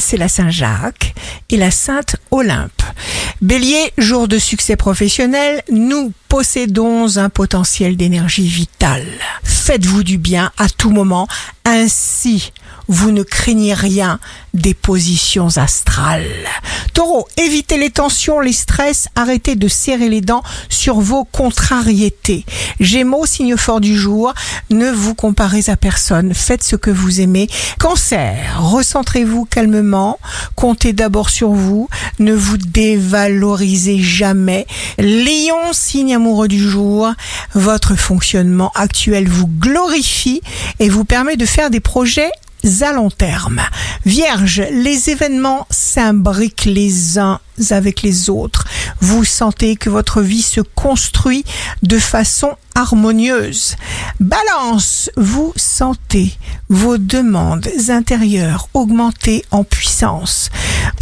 c'est la Saint-Jacques et la Sainte Olympe. Bélier, jour de succès professionnel, nous possédons un potentiel d'énergie vitale. Faites-vous du bien à tout moment, ainsi vous ne craignez rien des positions astrales. Taureau, évitez les tensions, les stress, arrêtez de serrer les dents sur vos contrariétés. Gémeaux, signe fort du jour, ne vous comparez à personne, faites ce que vous aimez. Cancer, recentrez-vous calmement, comptez d'abord sur vous, ne vous dévalorisez jamais. Lion, signe amoureux du jour, votre fonctionnement actuel vous glorifie et vous permet de faire des projets à long terme. Vierge, les événements s'imbriquent les uns avec les autres. Vous sentez que votre vie se construit de façon harmonieuse. Balance, vous sentez vos demandes intérieures augmenter en puissance.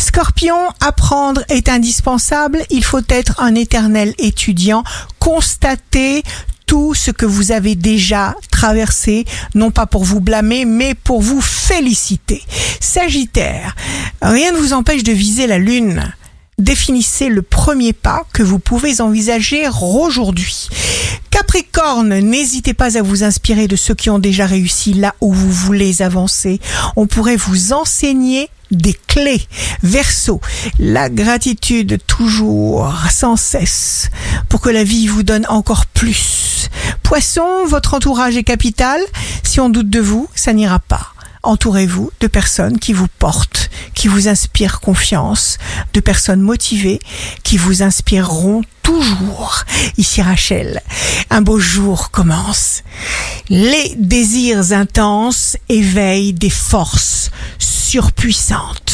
Scorpion, apprendre est indispensable. Il faut être un éternel étudiant. Constatez tout ce que vous avez déjà traversé, non pas pour vous blâmer, mais pour vous féliciter. Sagittaire, rien ne vous empêche de viser la Lune. Définissez le premier pas que vous pouvez envisager aujourd'hui. Capricorne, n'hésitez pas à vous inspirer de ceux qui ont déjà réussi là où vous voulez avancer. On pourrait vous enseigner des clés. Verseau, la gratitude toujours, sans cesse, pour que la vie vous donne encore plus. Poisson, votre entourage est capital. Si on doute de vous, ça n'ira pas. Entourez-vous de personnes qui vous portent, qui vous inspirent confiance, de personnes motivées, qui vous inspireront toujours. Ici Rachel, un beau jour commence. Les désirs intenses éveillent des forces surpuissantes.